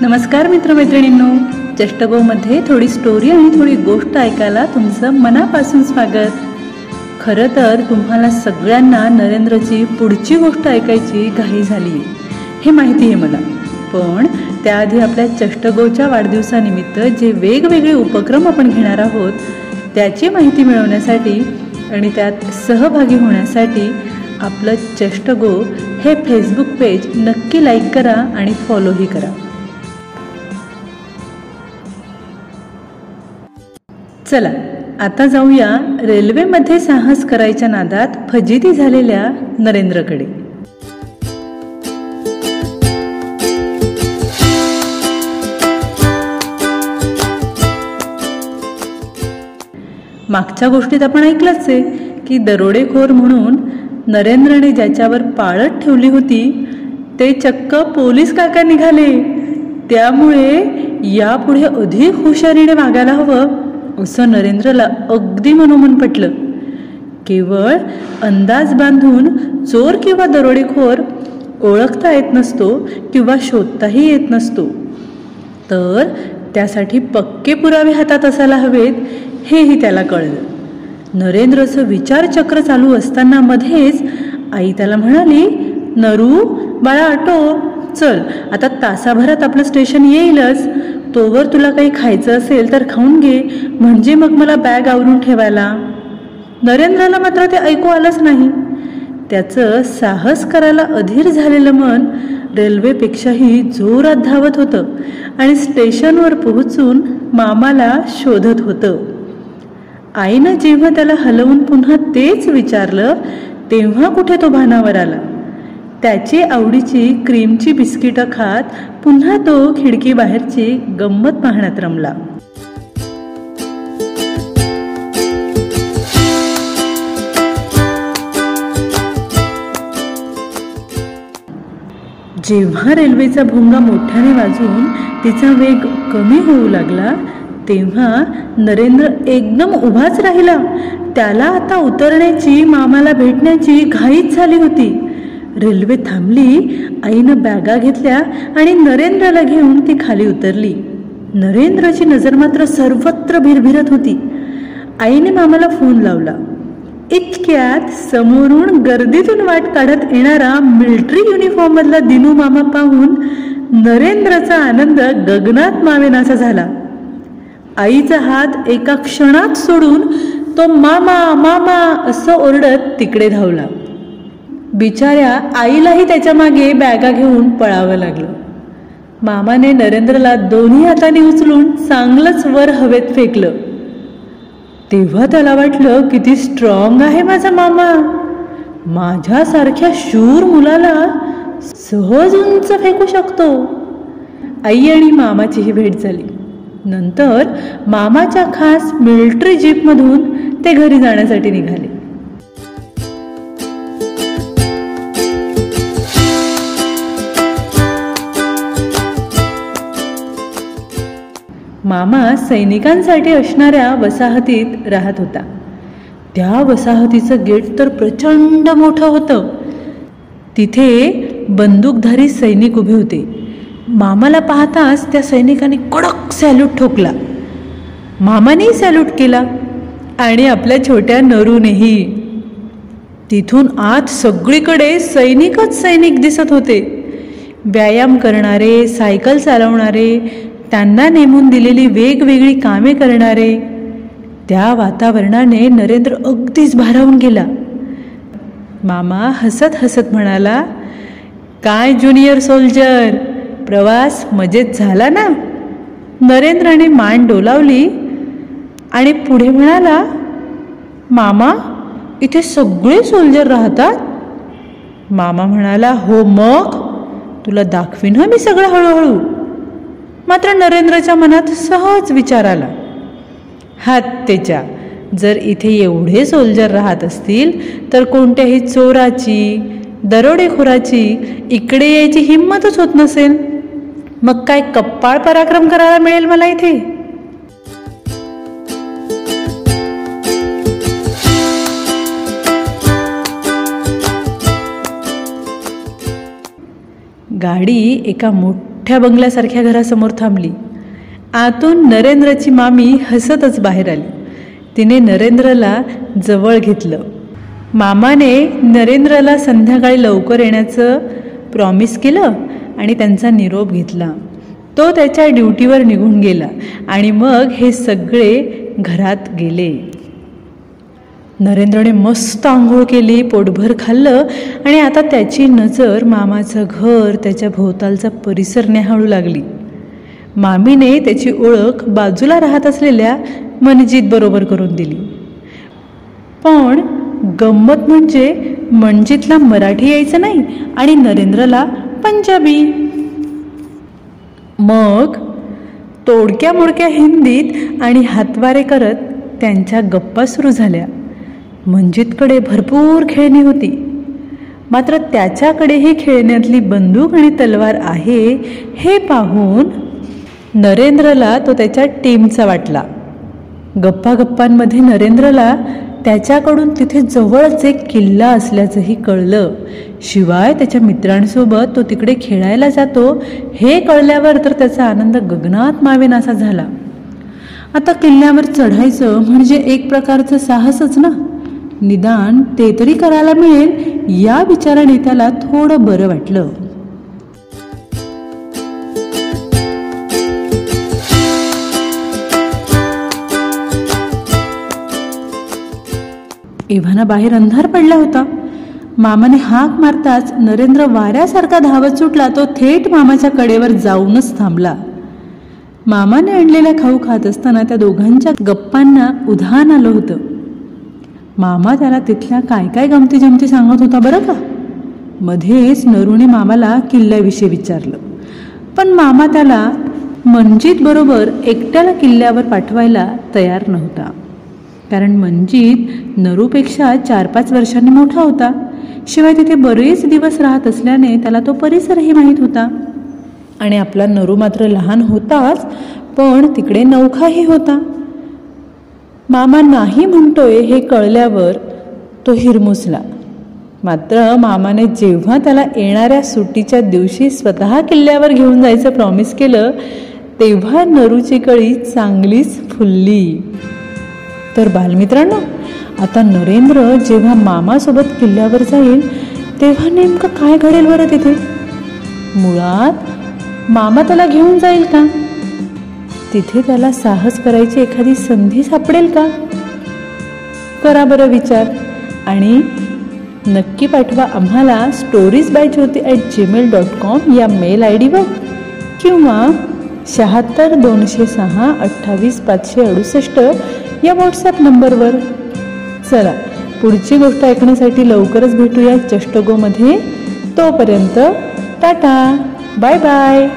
नमस्कार मित्रमैत्रिणींनो चष्टगोमध्ये थोडी स्टोरी आणि थोडी गोष्ट ऐकायला तुमचं मनापासून स्वागत. खरं तर तुम्हाला सगळ्यांना नरेंद्रची पुढची गोष्ट ऐकायची घाई झाली. आहे हे माहिती आहे मला. पण त्याआधी आपल्या चष्टगोच्या वाढदिवसानिमित्त जे वेगवेगळे उपक्रम आपण घेणार आहोत त्याची माहिती मिळवण्यासाठी आणि त्यात सहभागी होण्यासाठी आपलं चष्टगो हे फेसबुक पेज नक्की लाईक करा आणि फॉलोही करा. चला आता जाऊया रेल्वेमध्ये साहस करायच्या नादात फजिती झालेल्या नरेंद्रकडे. मागच्या गोष्टीत आपण ऐकलंच आहे की दरोडेखोर म्हणून नरेंद्रने ज्याच्यावर पाळत ठेवली होती ते चक्क पोलीस काका निघाले त्यामुळे यापुढे अधिक हुशारीने वागायला हवं. असं नरेंद्रला अगदी मनोमन पटलं. केवळ अंदाज बांधून चोर किंवा दरोडेखोर ओळखता येत नसतो किंवा शोधताही येत नसतो. तर त्यासाठी पक्के पुरावे हातात असायला हवेत हेही त्याला कळलं. नरेंद्रचं विचारचक्र चालू असताना मध्येच आई त्याला म्हणाली नरू बाळा आटो चल आता तासाभरात आपलं स्टेशन येईलच. तोवर तुला काही खायचं असेल तर खाऊन घे. म्हणजे मग मला बॅग आवरून ठेवायला. नरेंद्राला मात्र ते ऐकू आलंच नाही. त्याचं साहस करायला अधीर झालेलं मन रेल्वेपेक्षाही जोरात धावत होतं आणि स्टेशनवर पोहोचून मामाला शोधत होतं. आईनं जेव्हा त्याला हलवून पुन्हा तेच विचारलं तेव्हा कुठे तो भानावर आला? त्याची आवडीची क्रीमची बिस्किटं खात पुन्हा तो खिडकी बाहेरची गंमत पाहण्यात रमला. जेव्हा रेल्वेचा भोंगा मोठ्याने वाजून तिचा वेग कमी होऊ लागला तेव्हा नरेंद्र एकदम उभाच राहिला. त्याला आता उतरण्याची मामाला भेटण्याची घाईच झाली होती. रेल्वे थांबली आईनं बॅगा घेतल्या आणि नरेंद्रला घेऊन ती खाली उतरली. नरेंद्रची नजर मात्र सर्वत्र भिरभिरत होती. आईने मामाला फोन लावला. इतक्यात समोरून गर्दीतून वाट काढत येणारा मिलिटरी युनिफॉर्ममधला दिनू मामा पाहून नरेंद्रचा आनंद गगनात मावेनासा झाला. आईचा हात एका क्षणात सोडून तो मामा मामा असं ओरडत तिकडे धावला. बिचाऱ्या आईलाही त्याच्यामागे बॅगा घेऊन पळावं लागलं. मामाने नरेंद्रला दोन्ही हाताने उचलून चांगलंच वर हवेत फेकलं. तेव्हा त्याला वाटलं किती स्ट्रॉंग आहे माझा मामा. माझ्यासारख्या शूर मुलाला सहज उंच फेकू शकतो. आई आणि मामाचीही भेट झाली. नंतर मामाच्या खास मिल्ट्री जीपमधून ते घरी जाण्यासाठी निघाले. मामा सैनिकांसाठी असणाऱ्या वसाहतीत राहत होता. त्या वसाहतीचं गेट तर प्रचंड मोठं होतं. तिथे बंदूकधारी सैनिक उभे होते. मामाला पाहताच त्या सैनिकाने कडक सॅल्यूट ठोकला. मामानेही सॅल्यूट केला आणि आपल्या छोट्या नरूनेही. तिथून आत सगळीकडे सैनिकच सैनिक दिसत होते. व्यायाम करणारे सायकल चालवणारे त्यांना नेमून दिलेली वेगवेगळी कामे करणारे त्या वातावरणाने नरेंद्र अगदीच भारावून गेला. मामा हसत हसत म्हणाला काय ज्युनियर सोल्जर प्रवास मजेत झाला ना? नरेंद्रने मान डोलावली आणि पुढे म्हणाला मामा इथे सगळे सोल्जर राहतात. मामा म्हणाला हो मग तुला दाखवीन हं मी सगळं हळूहळू. मात्र नरेंद्रच्या मनात सहज विचार आला. हात त्याच्या जर इथे एवढे सोल्जर राहत असतील तर कोणत्याही चोराची दरोडेखोराची इकडे यायची हिंमतच होत नसेल. मग काय कप्पाळ पराक्रम करायला मिळेल मला इथे? गाडी एका मोठ्या मोठ्या बंगल्यासारख्या घरासमोर थांबली. आतून नरेंद्रची मामी हसतच बाहेर आली. तिने नरेंद्रला जवळ घेतलं. मामाने नरेंद्रला संध्याकाळी लवकर येण्याचं प्रॉमिस केलं आणि त्यांचा निरोप घेतला. तो त्याच्या ड्युटीवर निघून गेला आणि मग हे सगळे घरात गेले. नरेंद्रने मस्त आंघोळ केली पोटभर खाल्लं आणि आता त्याची नजर मामाचं घर त्याच्या भोवतालचा परिसर न्याहाळू लागली. मामीने त्याची ओळख बाजूला राहत असलेल्या मनजीत बरोबर करून दिली. पण गंमत म्हणजे मनजितला मराठी यायचं नाही आणि नरेंद्रला पंजाबी. मग तोडक्या मोडक्या हिंदीत आणि हातवारे करत त्यांच्या गप्पा सुरू झाल्या. मंजितकडे भरपूर खेळणी होती. मात्र त्याच्याकडेही खेळण्यातली बंदूक आणि तलवार आहे हे पाहून नरेंद्रला तो त्याच्या टीमचा वाटला. गप्पा गप्पांमध्ये नरेंद्रला त्याच्याकडून तिथे जवळच एक किल्ला असल्याचंही कळलं. शिवाय त्याच्या मित्रांसोबत तो तिकडे खेळायला जातो हे कळल्यावर तर त्याचा आनंद गगनात मावेनासा झाला. आता किल्ल्यावर चढायचं म्हणजे एक प्रकारचं साहसच ना? निदान ते तरी करायला मिळेल या विचाराने त्याला थोडं बरं वाटलं. एव्हाना बाहेर अंधार पडला होता. मामाने हाक मारताच नरेंद्र वाऱ्यासारखा धावत सुटला तो थेट मामाच्या कडेवर जाऊनच थांबला. मामाने आणलेला खाऊ खात असताना त्या दोघांच्या गप्पांना उधाण आलं होतं. मामा त्याला तिथल्या काय काय गमती जमती सांगत होता बरं का? मध्येच नरूने मामाला किल्ल्याविषयी विचारलं. पण मामा त्याला मनजित बरोबर एकट्याला किल्ल्यावर पाठवायला तयार नव्हता. कारण मनजित नरूपेक्षा चार पाच वर्षांनी मोठा होता. शिवाय तिथे बरेच दिवस राहत असल्याने त्याला तो परिसरही माहीत होता. आणि आपला नरू मात्र लहान होताच पण तिकडे नौखाही होता. मामा नाही म्हणतोय हे कळल्यावर तो हिरमुसला. मात्र मामाने जेव्हा त्याला येणाऱ्या सुट्टीच्या दिवशी स्वतः किल्ल्यावर घेऊन जायचं प्रॉमिस केलं तेव्हा नरूची कळी चांगलीच फुलली. तर बालमित्रांनो आता नरेंद्र जेव्हा मामासोबत किल्ल्यावर जाईल तेव्हा नेमकं काय घडेल बरं तिथे? मुळात मामा त्याला घेऊन जाईल का? तिथे त्याला साहस करायची एखादी संधी सापडेल का? करा बरं विचार. आणि नक्की पाठवा आम्हाला stories by Jyoti at Gmail dot com या मेल आय डीवर किंवा शहात्तर दोनशे सहा अठ्ठावीस पाचशे अडुसष्ट या व्हॉट्सॲप नंबरवर चला पुढची गोष्ट ऐकण्यासाठी लवकरच भेटूया चष्टगोमध्ये. तोपर्यंत टाटा. Bye bye